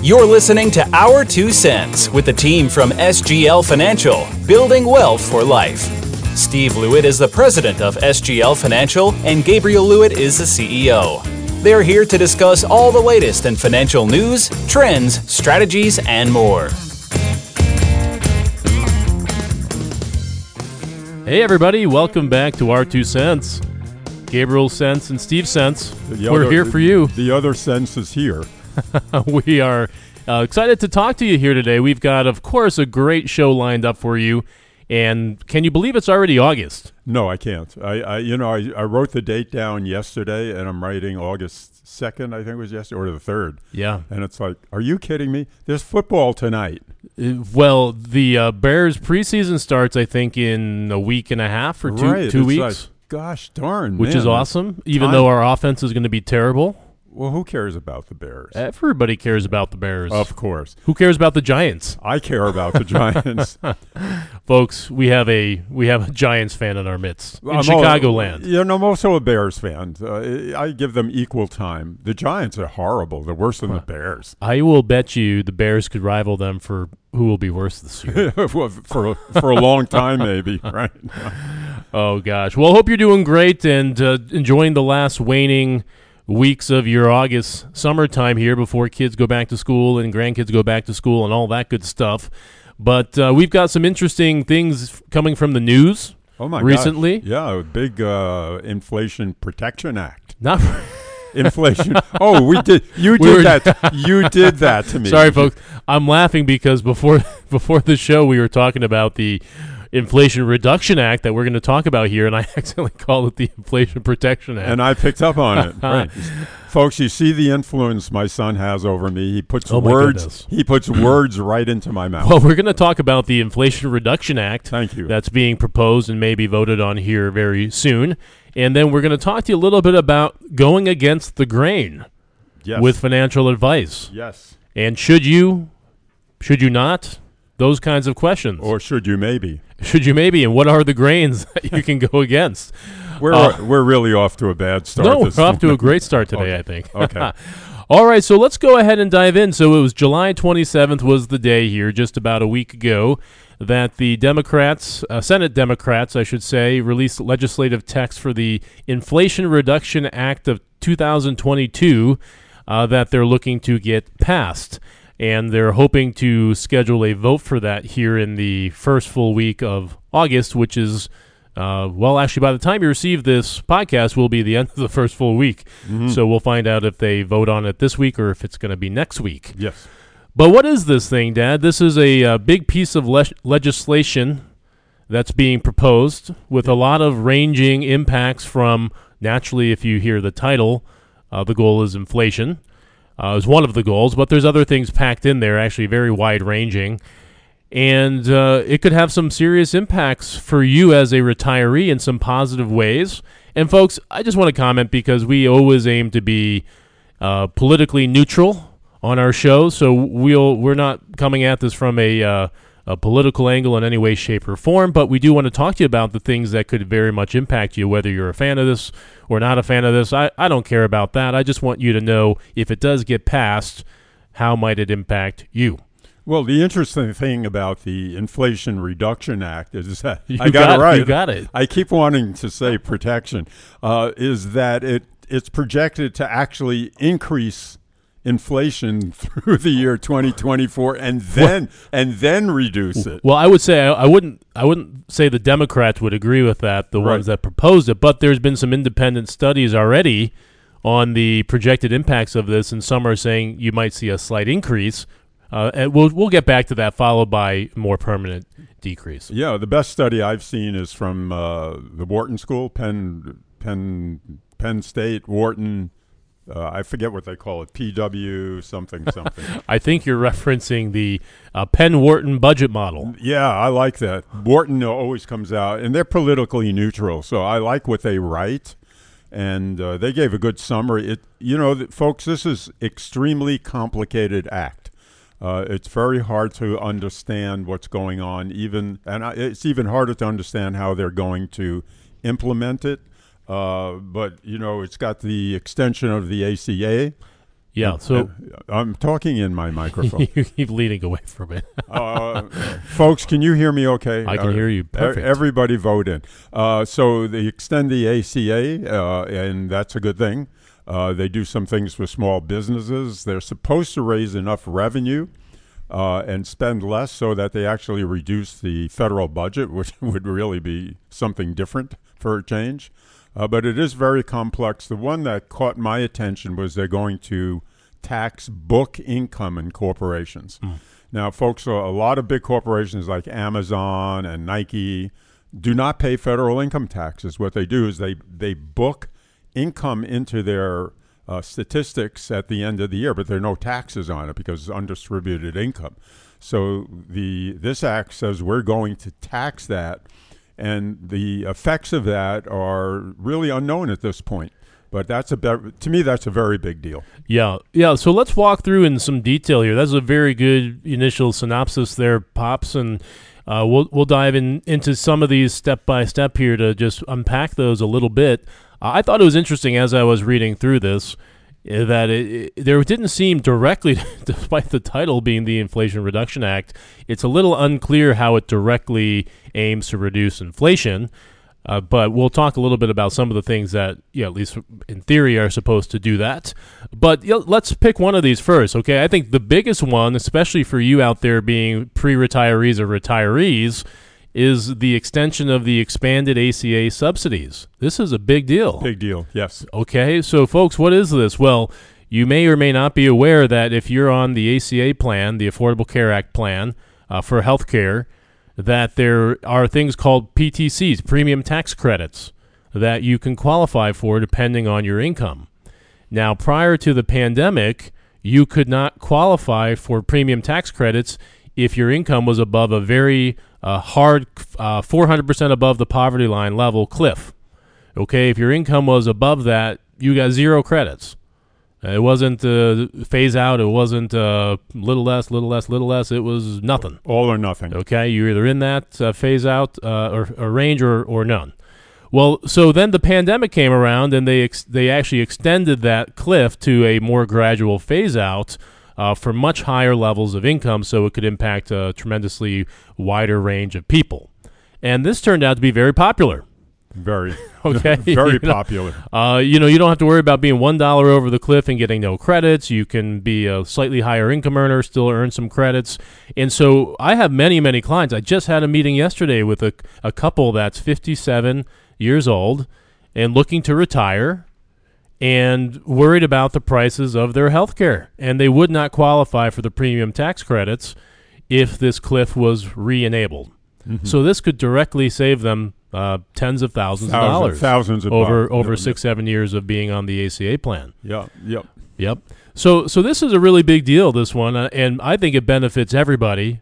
You're listening to Our Two Cents with the team from SGL Financial, building wealth for life. Steve Lewitt is the president of SGL Financial, and Gabriel Lewitt is the CEO. They're here to discuss all the latest in financial news, trends, strategies, and more. Hey, everybody, welcome back to Our Two Cents. Gabriel Sense and Steve Sense. The We're other- here for you. The other sense is here. we are uh, excited to talk to you here today. We've got, of course, a great show lined up for you. And can you believe it's already August? No, I can't. I, I you know, I, I wrote the date down yesterday, and I'm writing August second. I think it was yesterday, or the third. Yeah. And it's like, are you kidding me? There's football tonight. Uh, Well, the uh, Bears preseason starts, I think, in a week and a half or two right? two It's weeks, like, gosh darn, which is awesome. Even time- though our offense is going to be terrible, Well, who cares about the Bears? everybody cares about the Bears. of course, Who cares about the Giants, I care about the Giants. folks? We have a we have a Giants fan in our midst in I'm Chicagoland. You know, I'm also a Bears fan. Uh, I give them equal time. The Giants are horrible. They're worse than the Bears. I will bet you the Bears could rival them for who will be worse this year. For for a long time, maybe. Right? oh gosh. Well, hope you're doing great and uh, enjoying the last waning weeks of your August summertime here before kids go back to school and grandkids go back to school and all that good stuff. But uh, we've got some interesting things coming from the news. Oh my! Recently? gosh. yeah, a big uh, Inflation Protection Act. Not Inflation. oh, we did. You did that. You did that to me. Sorry, folks. I'm laughing because before before the show we were talking about the Inflation Reduction Act that we're going to talk about here, and I accidentally called it the Inflation Protection Act. And I picked up on it. right. Folks, you see the influence my son has over me. He puts Oh words. goodness. He puts words right into my mouth. well, we're going to talk about the Inflation Reduction Act Thank you. that's being proposed and maybe voted on here very soon. And then we're going to talk to you a little bit about going against the grain yes. with financial advice. yes. And should you, should you not? Those kinds of questions. Or should you maybe? should you maybe? And what are the grains that you can go against? We're Uh, we're really off to a bad start. No, this we're off to a great start today, I think. Okay. All right, so let's go ahead and dive in. So it was July 27th was the day here, just about a week ago, that the Democrats, uh, Senate Democrats, I should say, released legislative text for the Inflation Reduction Act of 2022 uh, that they're looking to get passed. And they're hoping to schedule a vote for that here in the first full week of August, which is uh, well, actually, by the time you receive this podcast, will be the end of the first full week. So we'll find out if they vote on it this week or if it's going to be next week. Yes. But what is this thing, Dad? This is a, uh big piece of le- legislation that's being proposed with a lot of ranging impacts from, naturally, if you hear the title, uh, the goal is inflation, uh, is one of the goals, but there's other things packed in there, actually very wide ranging. And uh, it could have some serious impacts for you as a retiree in some positive ways. And, folks, I just want to comment because we always aim to be uh, politically neutral on our show, so we'll we're not coming at this from a uh, a political angle in any way, shape, or form. But we do want to talk to you about the things that could very much impact you, whether you're a fan of this or not a fan of this. I, I don't care about that. I just want you to know if it does get passed, how might it impact you? Well, the interesting thing about the Inflation Reduction Act is that You I got, got it right. you got it. I keep wanting to say protection. Uh, is that it? It's projected to actually increase inflation through the year 2024, and then and then reduce it. Well, I would say I, I wouldn't. I wouldn't say the Democrats would agree with that. The ones that proposed it, but there's been some independent studies already on the projected impacts of this, and some are saying you might see a slight increase. Uh, and we'll we'll get back to that, followed by more permanent decrease. Yeah, the best study I've seen is from uh, the Wharton School, Penn, Penn, Penn State, Wharton. Uh, I forget what they call it, PW something something. I think you're referencing the uh, Penn Wharton budget model. yeah, I like that. Wharton always comes out, and they're politically neutral, so I like what they write. And uh, they gave a good summary. It, you know, th- folks, this is extremely complicated act. Uh, it's very hard to understand what's going on, even, and I, it's even harder to understand how they're going to implement it. Uh, but you know, it's got the extension of the ACA. Yeah. So Uh, I'm talking in my microphone. you keep leaning away from it. uh, folks, can you hear me okay? I can Uh, hear you e- perfect. Everybody vote in. Uh, so they extend the ACA, uh, and that's a good thing. Uh, they do some things for small businesses. They're supposed to raise enough revenue uh, and spend less so that they actually reduce the federal budget, which would really be something different for a change. Uh, but it is very complex. The one that caught my attention was they're going to tax book income in corporations. Now, folks, a a lot of big corporations like Amazon and Nike do not pay federal income taxes. What they do is they, they book income into their uh, statistics at the end of the year, but there are no taxes on it because it's undistributed income. So the this act says we're going to tax that, and the effects of that are really unknown at this point. But that's a be- to me that's a very big deal. Yeah, yeah. So let's walk through in some detail here. That's a very good initial synopsis there, pops, and uh, we'll we'll dive in into some of these step by step here to just unpack those a little bit. Uh, I thought it was interesting as I was reading through this that it, it, there didn't seem directly, despite the title being the Inflation Reduction Act, it's a little unclear how it directly aims to reduce inflation. Uh, but we'll talk a little bit about some of the things that, yeah, at least in theory, are supposed to do that. But yeah, let's pick one of these first, okay? I think the biggest one, especially for you out there being pre-retirees or retirees, is the extension of the expanded ACA subsidies. This is a big deal. Big deal. Yes. Okay, so folks, what is this? Well, you may or may not be aware that if you're on the ACA plan, the Affordable Care Act plan uh, for health care, that there are things called PTCs, premium tax credits, that you can qualify for depending on your income. Now, prior to the pandemic, you could not qualify for premium tax credits if your income was above a very uh, hard uh, 400% above the poverty line level cliff. Okay, if your income was above that, you got zero credits. Uh, It wasn't uh, phase out. It wasn't uh, little less, little less, little less. It was nothing. All or nothing. Okay, you're either in that uh, phase out uh, or, or range or, or none. Well, so then the pandemic came around and they ex- they actually extended that cliff to a more gradual phase out uh, for much higher levels of income, so it could impact a tremendously wider range of people. And this turned out to be very popular. Very. Okay, Very You know, popular. uh, you know, you don't have to worry about being one dollar over the cliff and getting no credits. You can be a slightly higher income earner, still earn some credits. And so, I have many, many clients. I just had a meeting yesterday with a, a couple that's 57 years old and looking to retire and worried about the prices of their health care. And they would not qualify for the premium tax credits if this cliff was re enabled. Mm-hmm. So, this could directly save them uh, tens of thousands of dollars thousands of over bu- over no, six seven years of being on the ACA plan. Yeah. Yep. Yep. So so this is a really big deal. This one, uh, and I think it benefits everybody,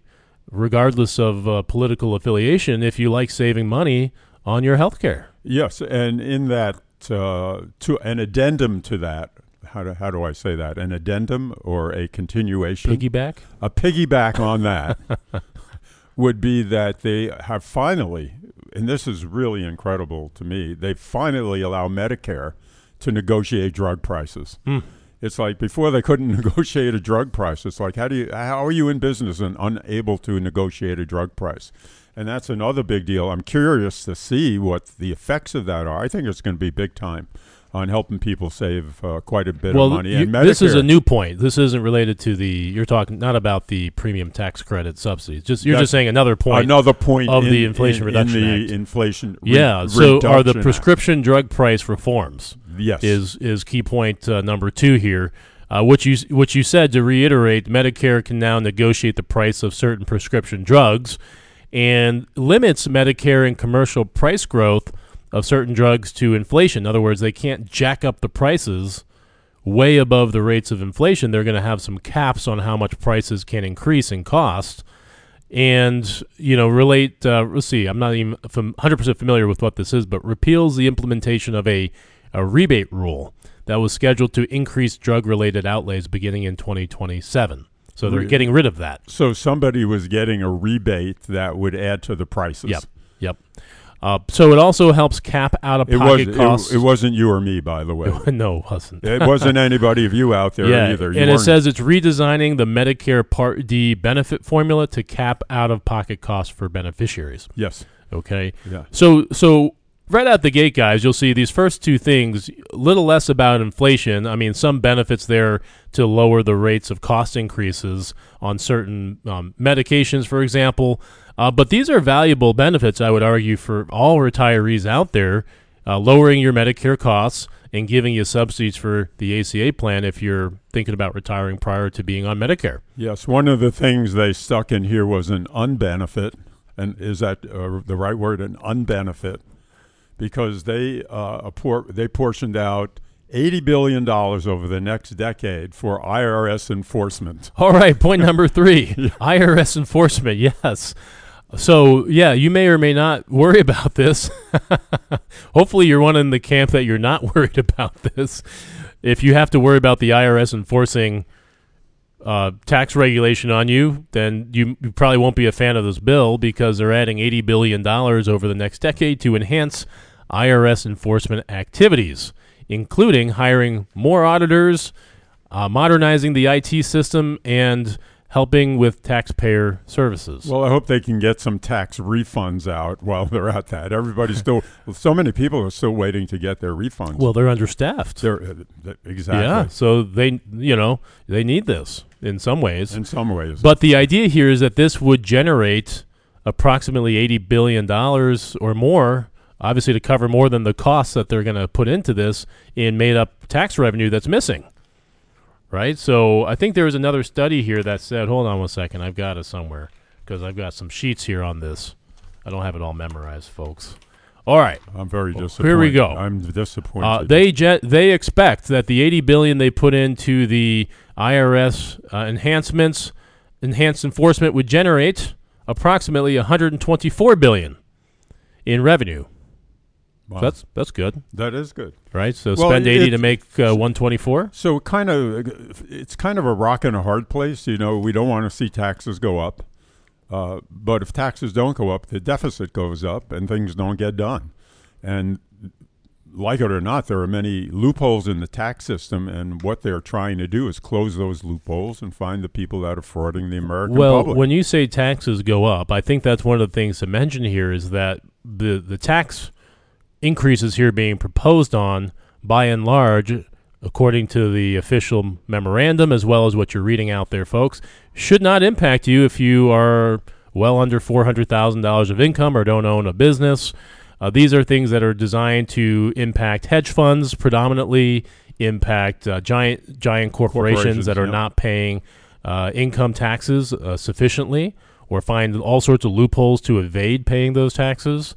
regardless of uh, political affiliation. If you like saving money on your health care. Yes, and in that, to an addendum to that. How do, how do I say that? An addendum or a continuation? Piggyback. a piggyback on that would be that they have finally, and this is really incredible to me, they finally allow Medicare to negotiate drug prices. Hmm. It's like before they couldn't negotiate a drug price. It's like how do you how are you in business and unable to negotiate a drug price? And that's another big deal. I'm curious to see what the effects of that are. I think it's going to be big time on helping people save uh, quite a bit well, of money. you- this is a new point. This isn't related to the. You're talking not about the premium tax credit subsidies. Just you're That's just saying another point. another point of in- the Inflation in- Reduction in the Act. inflation re- yeah. So are the Reduction Act. prescription drug price reforms? yes is is key point uh, number two here. Uh, what you what you said to reiterate, Medicare can now negotiate the price of certain prescription drugs, and limits Medicare and commercial price growth of certain drugs to inflation. In other words, they can't jack up the prices way above the rates of inflation. They're going to have some caps on how much prices can increase in cost. And you know, relate. Uh, let's see. I'm not even fam- 100% familiar with what this is, but repeals the implementation of a a rebate rule that was scheduled to increase drug-related outlays beginning in 2027. So they're Re- getting rid of that. so somebody was getting a rebate that would add to the prices Yep. Yep. Uh, so it also helps cap out of pocket costs. it, it wasn't you or me, by the way. no, it wasn't. it wasn't anybody of you out there yeah, either. You and it says it's redesigning the Medicare Part D benefit formula to cap out of pocket costs for beneficiaries. yes, Okay. yeah, So so right out the gate, guys, you'll see these first two things. A little less about inflation. I mean, some benefits there to lower the rates of cost increases on certain um, medications, for example. Uh, but these are valuable benefits, I would argue, for all retirees out there. Uh, lowering your Medicare costs and giving you subsidies for the ACA plan if you're thinking about retiring prior to being on Medicare. yes. One of the things they stuck in here was an unbenefit, and is that uh, the right word? An unbenefit, because they uh, a they portioned out eighty billion dollars over the next decade for IRS enforcement. All right, point number three IRS enforcement. Yes. So, yeah, you may or may not worry about this. Hopefully, you're one in the camp that you're not worried about this. If you have to worry about the IRS enforcing uh, tax regulation on you, then you, you probably won't be a fan of this bill because they're adding $80 billion over the next decade to enhance IRS enforcement activities, including hiring more auditors, uh, modernizing the IT system, and helping with taxpayer services. Well, I hope they can get some tax refunds out while they're at that. Everybody's still, so many people are still waiting to get their refunds. Well, they're understaffed. they're, uh, exactly. Yeah, so they, you know, they need this in some ways. In some ways. But the idea here is that this would generate approximately $80 billion or more, obviously, to cover more than the costs that they're going to put into this in made up tax revenue that's missing. Right? So I think there was another study here that said, hold on one second, I've got it somewhere because I've got some sheets here on this. I don't have it all memorized, folks. All right. I'm very disappointed. here we go. I'm disappointed. Uh, they je- they expect that the 80 billion they put into the IRS uh, enhancements, enhanced enforcement would generate approximately 124 billion in revenue. Wow. So that's that's good, that is good. right? So Well, spend 80 to make uh, 124. So kind of, it's kind of a rock and a hard place. You know, we don't want to see taxes go up, uh, but if taxes don't go up, the deficit goes up, and things don't get done. And like it or not, there are many loopholes in the tax system, and what they're trying to do is close those loopholes and find the people that are frauding the American Well, public. when you say taxes go up, I think that's one of the things to mention here is that the the tax increases here being proposed on, by and large, according to the official memorandum, as well as what you're reading out there, folks, should not impact you if you are well under four hundred thousand dollars of income or don't own a business. Uh, these are things that are designed to impact hedge funds predominantly, impact uh, giant giant corporations, Corporations, that are yeah. not paying uh, income taxes uh, sufficiently, or find all sorts of loopholes to evade paying those taxes.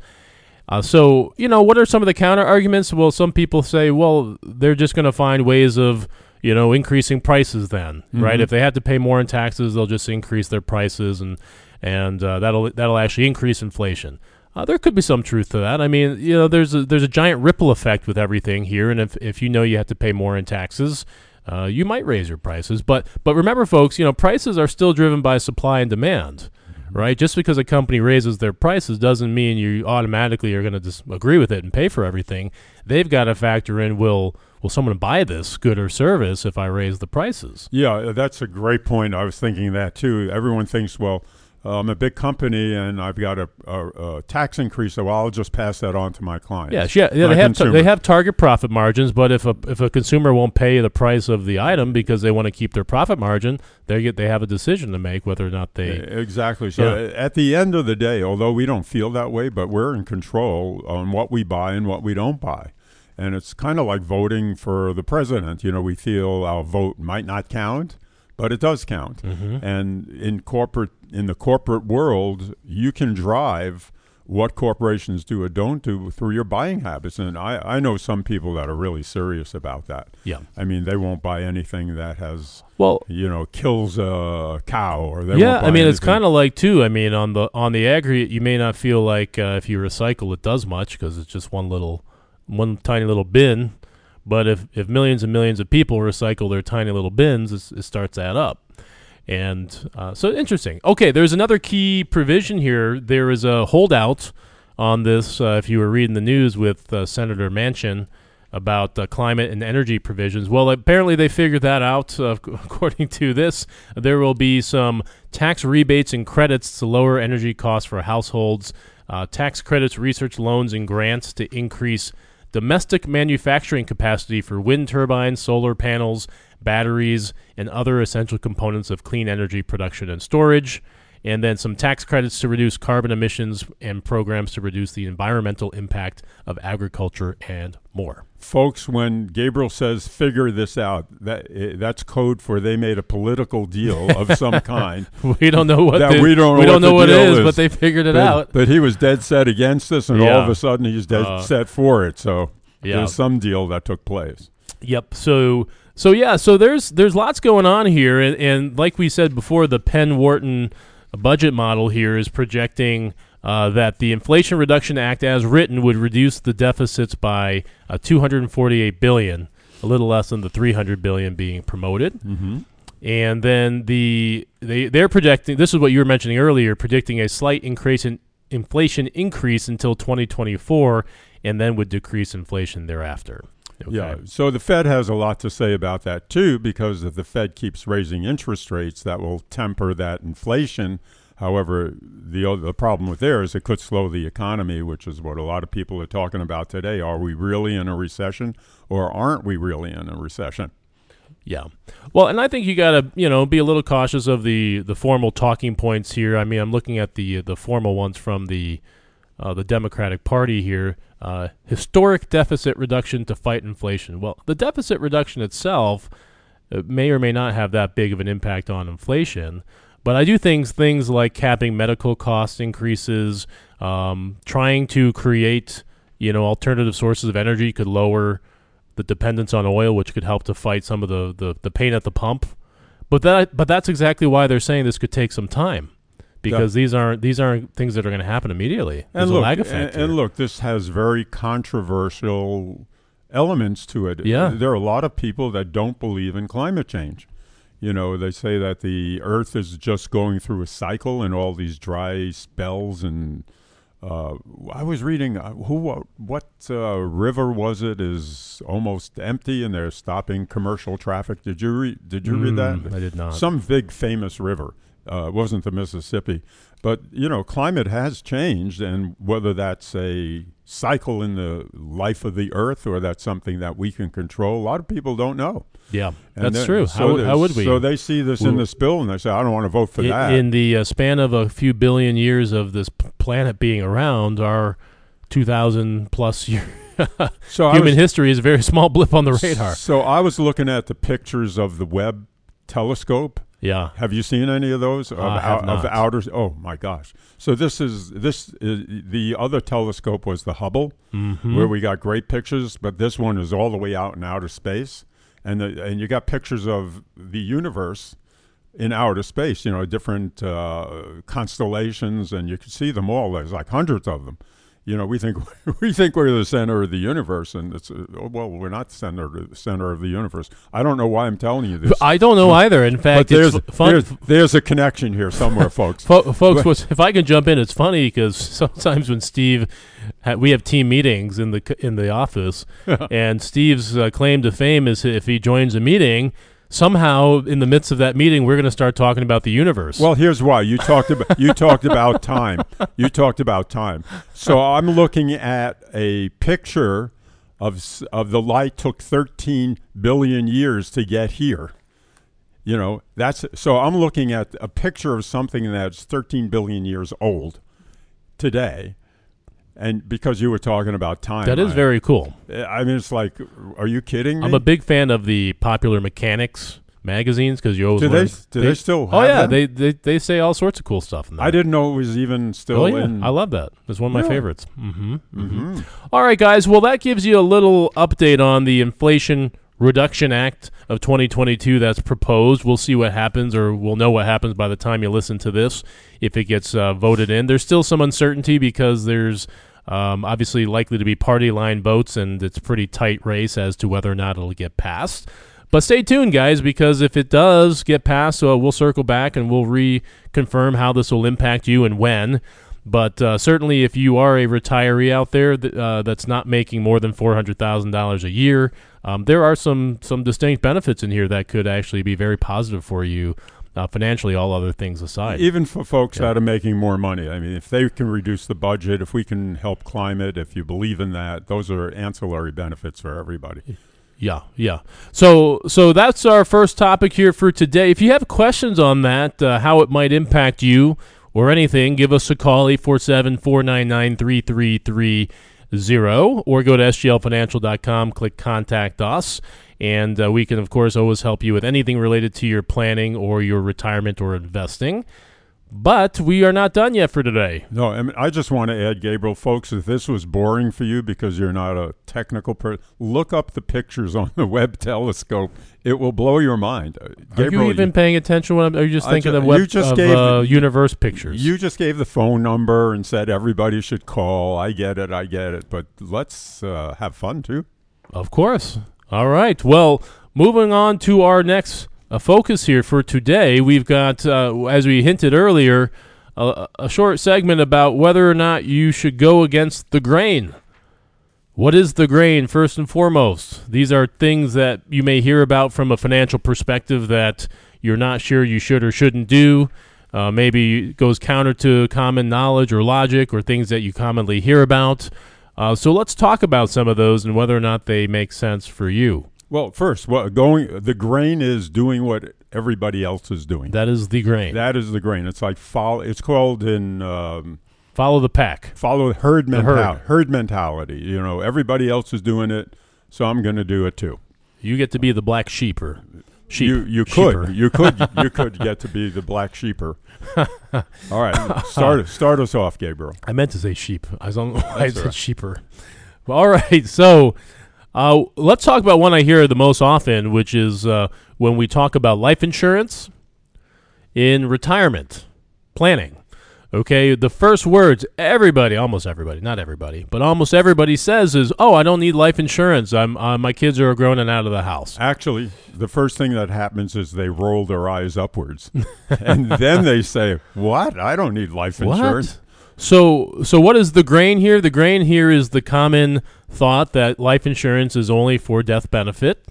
Uh, so, you know, what are some of the counter arguments? Well, some people say, well, they're just going to find ways of, you know, increasing prices. Then, right? Mhm. If they have to pay more in taxes, they'll just increase their prices, and and uh, that'll that'll actually increase inflation. Uh, there could be some truth to that. I mean, you know, there's a, there's a giant ripple effect with everything here, and if if you know you have to pay more in taxes, uh, you might raise your prices. But but remember, folks, you know, prices are still driven by supply and demand, right? Just because a company raises their prices doesn't mean you automatically are going to just agree with it and pay for everything. They've got to factor in will will someone buy this good or service if I raise the prices? Yeah, that's a great point. I was thinking that too. Everyone thinks, well, uh, I'm a big company and I've got a, a, a tax increase, so I'll just pass that on to my clients. Yes, yeah, yeah. They have ta- they have target profit margins, but if a if a consumer won't pay the price of the item because they want to keep their profit margin, they get they have a decision to make whether or not they. Exactly. So Yeah. at the end of the day, although we don't feel that way, but we're in control on what we buy and what we don't buy. And it's kind of like voting for the president. You know, we feel our vote might not count, but it does count. Mhm. And in corporate in the corporate world, you can drive what corporations do or don't do through your buying habits. And I, I know some people that are really serious about that. Yeah. I mean, they won't buy anything that has, Well, you know, kills a cow or they yeah. won't buy I mean, it's kind of like too. I mean, on the on the aggregate, you may not feel like uh, if you recycle, it does much because it's just one little, one tiny little bin. But if if millions and millions of people recycle their tiny little bins, it starts to add up. And uh, so interesting. Okay, there's another key provision here. There is a holdout on this uh, if you were reading the news with uh, Senator Manchin about uh, climate and energy provisions. Well, apparently they figured that out. Uh, according to this, there will be some tax rebates and credits to lower energy costs for households, uh, tax credits, research loans, and grants to increase domestic manufacturing capacity for wind turbines, solar panels, batteries, and other essential components of clean energy production and storage and then some tax credits to reduce carbon emissions and programs to reduce the environmental impact of agriculture and more. Folks, when Gabriel says figure this out, that eh, that's code for they made a political deal of some kind. we don't know what that the, we don't know we don't what, know what it is, is, but they figured it but, out. But he was dead set against this, and Yeah. all of a sudden he's dead Uh, set for it. So yeah. there's some deal that took place. Yep. So so yeah. So there's there's lots going on here, and, and like we said before, the Penn Wharton budget model here is projecting uh, that the Inflation Reduction Act, as written, would reduce the deficits by uh, 248 billion, a little less than the 300 billion being promoted. Mm-hmm. And then the they they're projecting. This is what you were mentioning earlier, predicting a slight increase in inflation increase until 2024, and then would decrease inflation thereafter. Okay. Yeah. So the Fed has a lot to say about that too, because if the Fed keeps raising interest rates, that will temper that inflation. However, the the problem with there is it could slow the economy, which is what a lot of people are talking about today. Are we really in a recession, or aren't we really in a recession? Yeah. Well, and I think you got to, you know, be a little cautious of the the formal talking points here. I mean, I'm looking at the the formal ones from the uh, the Democratic Party here. Uh, historic deficit reduction to fight inflation. Well, the deficit reduction itself uh, may or may not have that big of an impact on inflation, but I do think things like capping medical cost increases, um, trying to create, you know, alternative sources of energy could lower the dependence on oil, which could help to fight some of the, the, the pain at the pump. But that but that's exactly why they're saying this could take some time. Because these aren't these aren't things that are going to happen immediately. There's And a look, and, effect. and look, this has very controversial elements to it. Yeah. there are a lot of people that don't believe in climate change. You know, they say that the Earth is just going through a cycle and all these dry spells. And uh, I was reading uh, who what, what uh, river was it is almost empty and they're stopping commercial traffic. Did you read? Did you read Mm, that? I did not. Some big famous river. Uh, it wasn't the Mississippi, but you know, climate has changed, and whether that's a cycle in the life of the Earth or that's something that we can control, a lot of people don't know. yeah, And that's then- true. so how, would- how would we? So they see this in We- this bill and they say, "I don't want to vote for in, that." in the uh, span of a few billion years of this planet being around, our 2,000 plus year so human was, history is a very small blip on the radar. So I was looking at the pictures of the Webb telescope. Yeah. Have you seen any of those of, I have ou- of outer? Oh my gosh! So this is this is, the other telescope was the Hubble, Mm-hmm. where we got great pictures, but this one is all the way out in outer space, and the, and you got pictures of the universe in outer space. You know, different uh, constellations, and you can see them all. There's like hundreds of them. You know, we think we think we're the center of the universe, and it's uh, oh, well, we're not the center center of the universe. I don't know why I'm telling you this. I don't know either. In But fact, there's, it's f- fun. there's there's a connection here somewhere, folks. Fo- folks, what's, if I can jump in, it's funny because sometimes when Steve, ha- we have team meetings in the in the office, and Steve's uh, claim to fame is if he joins a meeting, somehow in the midst of that meeting, we're going to start talking about the universe. Well, here's why you talked about you talked about time. You talked about time. So I'm looking at a picture of of the light took 13 billion years to get here. You know, that's so I'm looking at a picture of something that's 13 billion years old today. And because you were talking about time, that is I- very cool. I mean, it's like, are you kidding me? I'm a big fan of the popular mechanics magazines because you always do learn. they do they, still? Have oh yeah, they, they they say all sorts of cool stuff in there. I didn't know it was even still Oh yeah, in. I love that. It's one of my Really? favorites. Mm-hmm. Mhm. All right, guys. Well, that gives you a little update on the Inflation Reduction Act of 2022 that's proposed. We'll see what happens, or we'll know what happens by the time you listen to this if it gets uh, voted in. There's still some uncertainty because there's um, obviously likely to be party line votes, and it's a pretty tight race as to whether or not it'll get passed. But stay tuned, guys, because if it does get passed, uh, we'll circle back and we'll reconfirm how this will impact you and when. But uh, certainly, if you are a retiree out there that, uh, that's not making more than four hundred thousand dollars a year, um, there are some some distinct benefits in here that could actually be very positive for you uh, financially. All other things aside, Even for folks Yeah. that are making more money. I mean, if they can reduce the budget, if we can help climate, if you believe in that, those are ancillary benefits for everybody. Yeah, yeah. So, so that's our first topic here for today. If you have questions on that, uh, how it might impact you or anything, give us a call 847-499-3330 or go to sglfinancial.com, click contact us, and uh, we can of course always help you with anything related to your planning or your retirement or investing. But we are not done yet for today. No, I, mean, I just want to add, Gabriel, folks, if this was boring for you because you're not a technical person, look up the pictures on the Webb telescope. It will blow your mind. Uh, Are Gabriel, you even paying attention? When I'm, are you just thinking ju- of web you just of, gave- uh, universe pictures? You just gave the phone number and said everybody should call. I get it, I get it. But let's uh, have fun too. Of course. All right. Well, moving on to our next uh, focus here for today, we've got, uh, as we hinted earlier, a, a short segment about whether or not you should go against the grain. What is the grain, first and foremost? These are things that you may hear about from a financial perspective that you're not sure you should or shouldn't do. Uh, maybe it goes counter to common knowledge or logic or things that you commonly hear about. Uh, so let's talk about some of those and whether or not they make sense for you. Well, first, what going the grain is doing what everybody else is doing. That is the grain. that is the grain. It's like follow. It's called in um, Follow the pack. follow herd The mentality. herd. Herd. mentality. You know, everybody else is doing it, so I'm going to do it too. You get to be the black sheeper. Sheep. you you sheeper. could you could you could get to be the black sheeper. All right, start start us off, Gabriel. I meant to say sheep. I was on. I said right. sheeper. All right. So uh, let's talk about one I hear the most often, which is uh, when we talk about life insurance in retirement planning. Okay, the first words everybody, almost everybody, not everybody, but almost everybody says is, "Oh, I don't need life insurance. I'm uh, my kids are grown and out of the house." Actually, the first thing that happens is they roll their eyes upwards, and then they say, "What? I don't need life insurance." What? So, so what is the grain here? The grain here is the common thought that life insurance is only for death benefit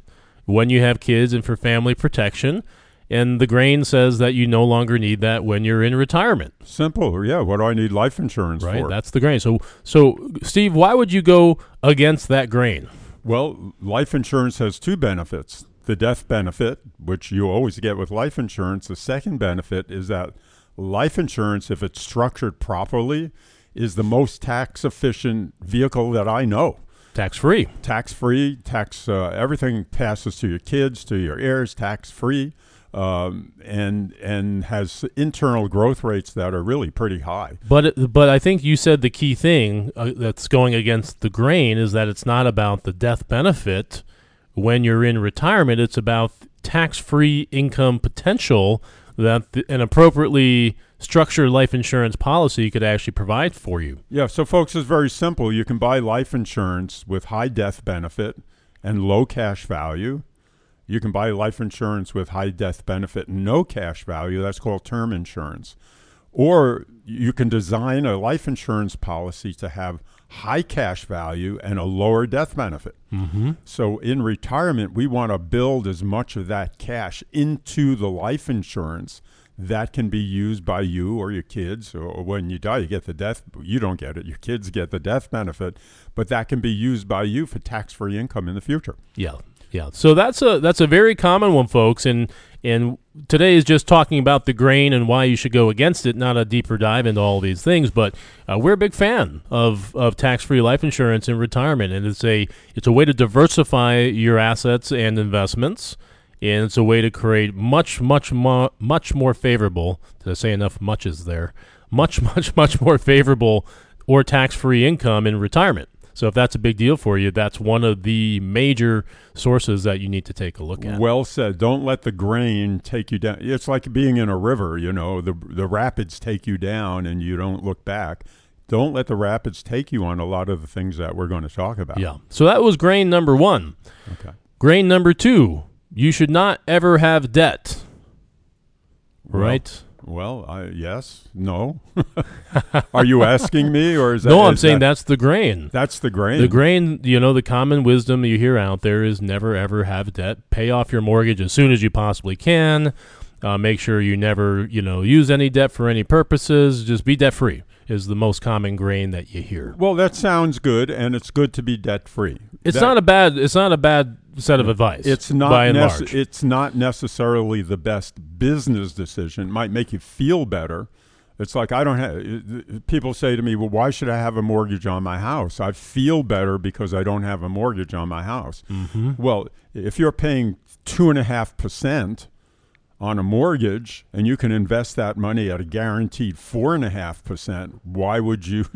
when you have kids and for family protection. And the grain says that you no longer need that when you're in retirement, Simple, yeah. What do I need life insurance right? for? That's the grain. So, so Steve, why would you go against that grain? Well, life insurance has two benefits. The death benefit, which you always get with life insurance. The second benefit is that life insurance, if it's structured properly, is the most tax efficient vehicle that I know. Tax free. Tax free, tax uh, everything passes to your kids, to your heirs, tax free, um, and and has internal growth rates that are really pretty high. But but I think you said the key thing uh, that's going against the grain is that it's not about the death benefit when you're in retirement. It's about tax-free income potential that th- an appropriately structured life insurance policy could actually provide for you. Yeah, so folks, it's very simple. You can buy life insurance with high death benefit and low cash value. You can buy life insurance with high death benefit and no cash value. That's called term insurance. Or you can design a life insurance policy to have high cash value and a lower death benefit. Mm-hmm. So in retirement, we want to build as much of that cash into the life insurance that can be used by you or your kids. Or when you die, you get the death. You don't get it. Your kids get the death benefit, but that can be used by you for tax-free income in the future. Yeah, yeah. So that's a that's a very common one, folks. And and today is just talking about the grain and why you should go against it, not a deeper dive into all these things. But uh, we're a big fan of of tax free life insurance in retirement, and it's a it's a way to diversify your assets and investments. And it's a way to create much, much, mo- much more favorable. Did I say enough muches there? Much, much, much more favorable or tax-free income in retirement. So if that's a big deal for you, that's one of the major sources that you need to take a look at. Well said. Don't let the grain take you down. It's like being in a river, you know, the the rapids take you down and you don't look back. Don't let the rapids take you on a lot of the things that we're going to talk about. yeah. So that was grain number one. Okay. Grain number two, you should not ever have debt. Right? Well, I, yes, no. Are you asking me, or is that? no, I'm saying that, that's the grain. that's the grain. The grain, you know, the common wisdom you hear out there is never ever have debt. Pay off your mortgage as soon as you possibly can. Uh, make sure you never, you know, use any debt for any purposes. Just be debt free is the most common grain that you hear. Well, that sounds good, and it's good to be debt free. It's not a bad. It's not a bad set of advice. It's not. by and nece- large. It's not necessarily the best business decision. It might make you feel better. It's like I don't have. People say to me, "Well, why should I have a mortgage on my house? I feel better because I don't have a mortgage on my house." Mm-hmm. Well, if you're paying two and a half percent on a mortgage and you can invest that money at a guaranteed four and a half percent, why would you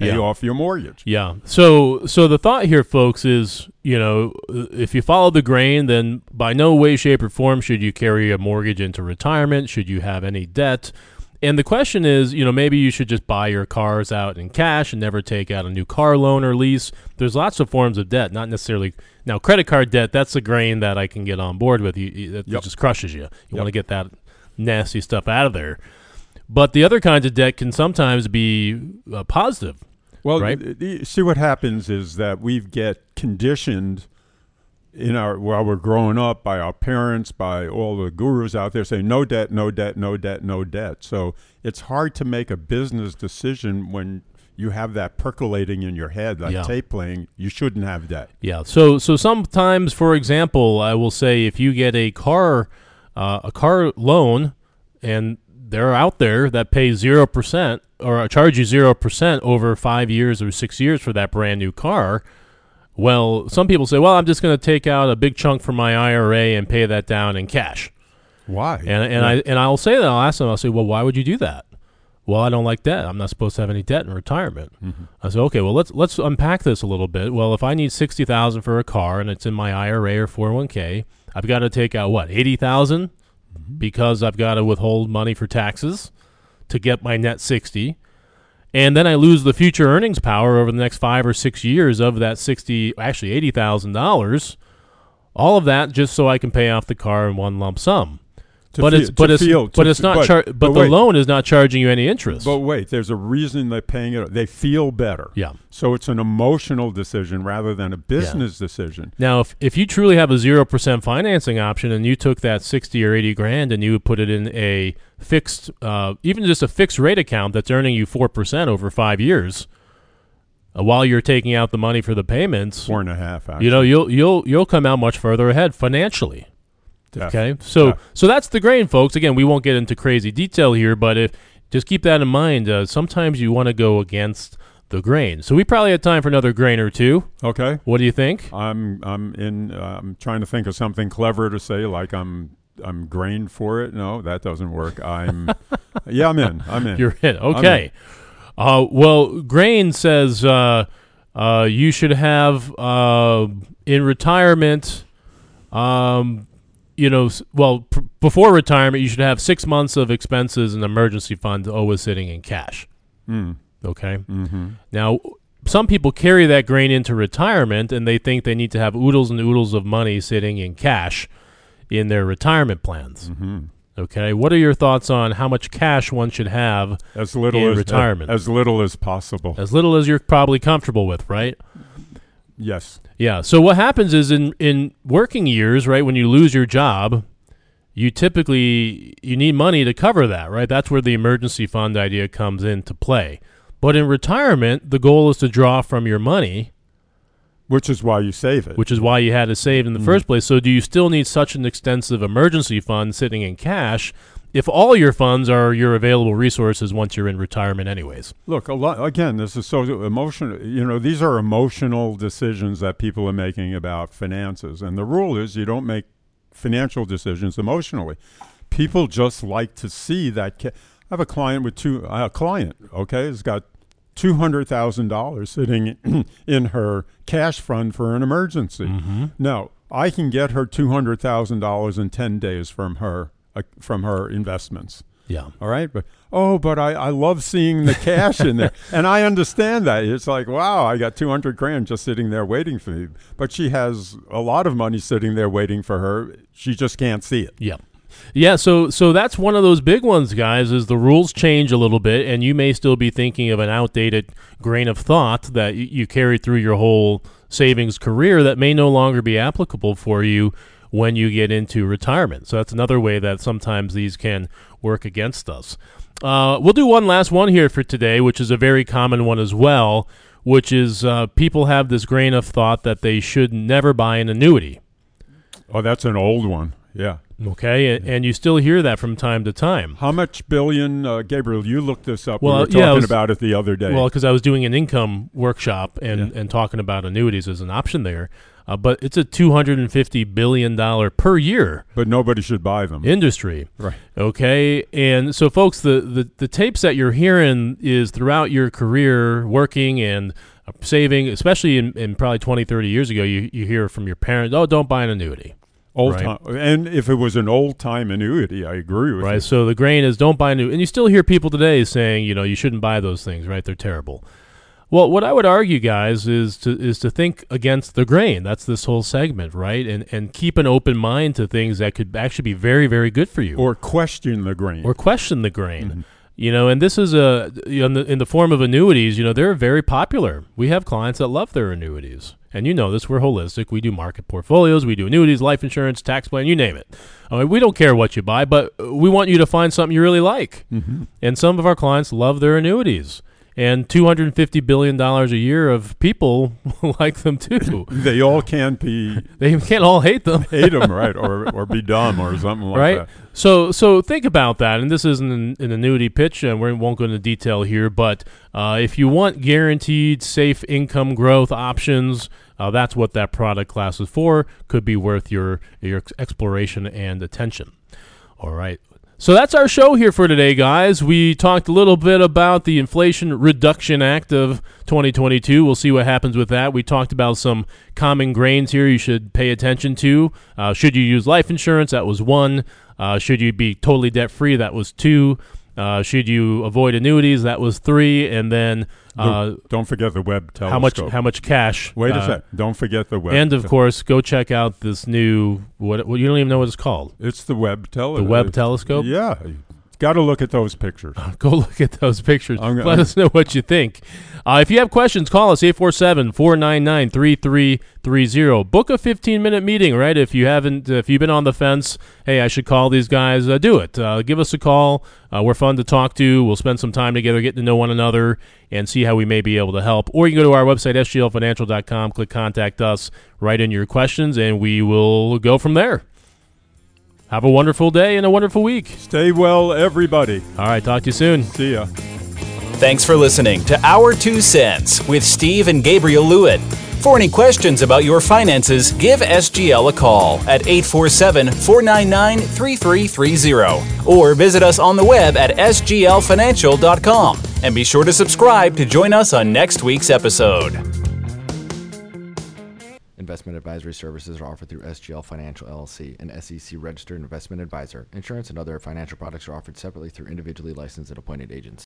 pay Yeah. off your mortgage? Yeah. So so the thought here, folks, is you know if you follow the grain, then by no way, shape, or form should you carry a mortgage into retirement. Should you have any debt? And the question is, you know, maybe you should just buy your cars out in cash and never take out a new car loan or lease. There's lots of forms of debt, not necessarily now credit card debt. That's a grain that I can get on board with. You, that Yep. just crushes you. You Yep. want to get that nasty stuff out of there. But the other kinds of debt can sometimes be uh, positive. Well, Right. th- th- see what happens is that we get conditioned in our while we're growing up by our parents, by all the gurus out there saying no debt, no debt, no debt, no debt. So it's hard to make a business decision when you have that percolating in your head, that Yeah. tape playing. You shouldn't have debt. Yeah. So so sometimes, for example, I will say if you get a car uh, a car loan, and they're out there that pay zero percent or charge you zero percent over five years or six years for that brand new car. Well, some people say, well, I'm just going to take out a big chunk from my IRA and pay that down in cash. Why? And and I and I'll say that I'll ask them. I'll say, well, why would you do that? Well, I don't like debt. I'm not supposed to have any debt in retirement. Mm-hmm. I said, okay, well let's let's unpack this a little bit. Well, if I need sixty thousand for a car and it's in my IRA or four hundred one k, I've got to take out what because I've got to withhold money for taxes to get my net sixty, and then I lose the future earnings power over the next five or six years of that sixty, actually eighty thousand dollars. All of that just so I can pay off the car in one lump sum but feel- it's but it's feel- but it's not but- char- but, but the wait. loan is not charging you any interest. But wait, there's a reason they're paying it. They feel better. yeah. So it's an emotional decision rather than a business decision. Now, if if you truly have a zero percent financing option and you took that sixty or eighty grand and you would put it in a fixed, uh, even just a fixed rate account that's earning you four percent over five years, uh, while you're taking out the money for the payments, Four and a half. Actually. you know you'll you'll you'll come out much further ahead financially. Okay, so Yeah. so that's the grain, folks. Again, we won't get into crazy detail here, but if just keep that in mind. Uh, sometimes you want to go against the grain. So we probably had time for another grain or two. Okay. What do you think? I'm I'm in. Uh, I'm trying to think of something clever to say, like I'm I'm grained for it. No, that doesn't work. I'm. yeah, I'm in. I'm in. You're in. Okay. Uh, well, grain says uh, uh, you should have uh, in retirement. Um, you know, well, pr- before retirement, you should have six months of expenses and emergency fund always sitting in cash. Mm. Okay. Mm-hmm. Now, some people carry that grain into retirement and they think they need to have oodles and oodles of money sitting in cash in their retirement plans. Mm-hmm. Okay. What are your thoughts on how much cash one should have? As little In as retirement. as little as possible. As little as you're probably comfortable with, right? Yes. Yeah. So what happens is in in working years, right, when you lose your job, you typically you need money to cover that, right? That's where the emergency fund idea comes into play. But in retirement, the goal is to draw from your money Which is why you save it. which is why you had to save in the mm-hmm. first place. So, do you still need such an extensive emergency fund sitting in cash if all your funds are your available resources once you're in retirement, anyways? Look, a lot again. This is so emotional. You know, these are emotional decisions that people are making about finances, and the rule is you don't make financial decisions emotionally. People just like to see that. Ca- I have a client with two. A client, okay, has got two hundred thousand dollars sitting in her cash fund for an emergency. Mm-hmm. Now, I can get her two hundred thousand dollars in ten days from her uh, from her investments. Yeah. All right, but oh, but I, I love seeing the cash in there, and I understand that it's like wow, I got two hundred grand just sitting there waiting for me. But she has a lot of money sitting there waiting for her. She just can't see it. Yeah. Yeah, so so that's one of those big ones, guys. Is the rules change a little bit, and you may still be thinking of an outdated grain of thought that you carried through your whole savings career that may no longer be applicable for you when you get into retirement. So that's another way that sometimes these can work against us. Uh, we'll do one last one here for today, which is a very common one as well, which is uh, people have this grain of thought that they should never buy an annuity. Oh, that's an old one. Yeah. Okay, and, and you still hear that from time to time. How much billion, uh, Gabriel? You looked this up. Well, we were yeah, talking was- about it the other day. Well, because I was doing an income workshop and, Yeah. and talking about annuities as an option there, uh, but it's a two hundred and fifty billion dollar per year but nobody should buy them. industry. right. Okay, and so folks, the, the the tapes that you're hearing is throughout your career working and uh, saving, especially in, in probably 20, 30 years ago, you, you hear from your parents, oh, don't buy an annuity. Old Right. time. And if it was an old time annuity, I agree with right? you. So the grain is don't buy new, and you still hear people today saying, you know, you shouldn't buy those things, right? They're terrible. Well, what I would argue, guys, is to is to think against the grain. That's this whole segment, right? And and keep an open mind to things that could actually be very very good for you, Or question the grain. or question the grain. Mm-hmm. You know, and this is a you know, in the in the form of annuities. You know, they're very popular. We have clients that love their annuities, and you know this. We're holistic. We do market portfolios. We do annuities, life insurance, tax plan. You name it. I mean, we don't care what you buy, but we want you to find something you really like. Mhm. And some of our clients love their annuities. And $250 billion a year of people like them too. They all can't be They can't all hate them. hate them, right? Or or be dumb or something like right? that. So, so think about that. And this isn't an, an annuity pitch, and we won't go into detail here. But uh, if you want guaranteed, safe income growth options, uh, that's what that product class is for. Could be worth your your exploration and attention. All right. So that's our show here for today, guys. We talked a little bit about the Inflation Reduction Act of 2022. We'll see what happens with that. We talked about some common grains here you should pay attention to. Uh, should you use life insurance? That was one. Uh, should you be totally debt free? That was two. Uh, should you avoid annuities? That was three. And then uh, Don't forget the Webb telescope. how much how much cash? Wait a uh, sec. Don't forget the web. And of course, go check out this new what, what you don't even know what it's called. it's the Webb telescope. The Webb telescope. Yeah. Got to look at those pictures. Go look at those pictures. I'm Let us know what you think. Uh, if you have questions, call us 847 499 3330. Book a 15 minute meeting, right? If you haven't, if you've been on the fence, hey, I should call these guys, uh, do it. Uh, give us a call. Uh, we're fun to talk to. We'll spend some time together, getting to know one another, and see how we may be able to help. Or you can go to our website, sglfinancial.com, click contact us, write in your questions, and we will go from there. Have a wonderful day and a wonderful week. Stay well, everybody. All right, talk to you soon. See ya. Thanks for listening to Our Two Cents with Steve and Gabriel Lewitt. For any questions about your finances, give SGL a call at 847 499 3330 or visit us on the web at sglfinancial.com. And be sure to subscribe to join us on next week's episode. Investment advisory services are offered through SGL Financial LLC, an SEC registered investment advisor. Insurance and other financial products are offered separately through individually licensed and appointed agents.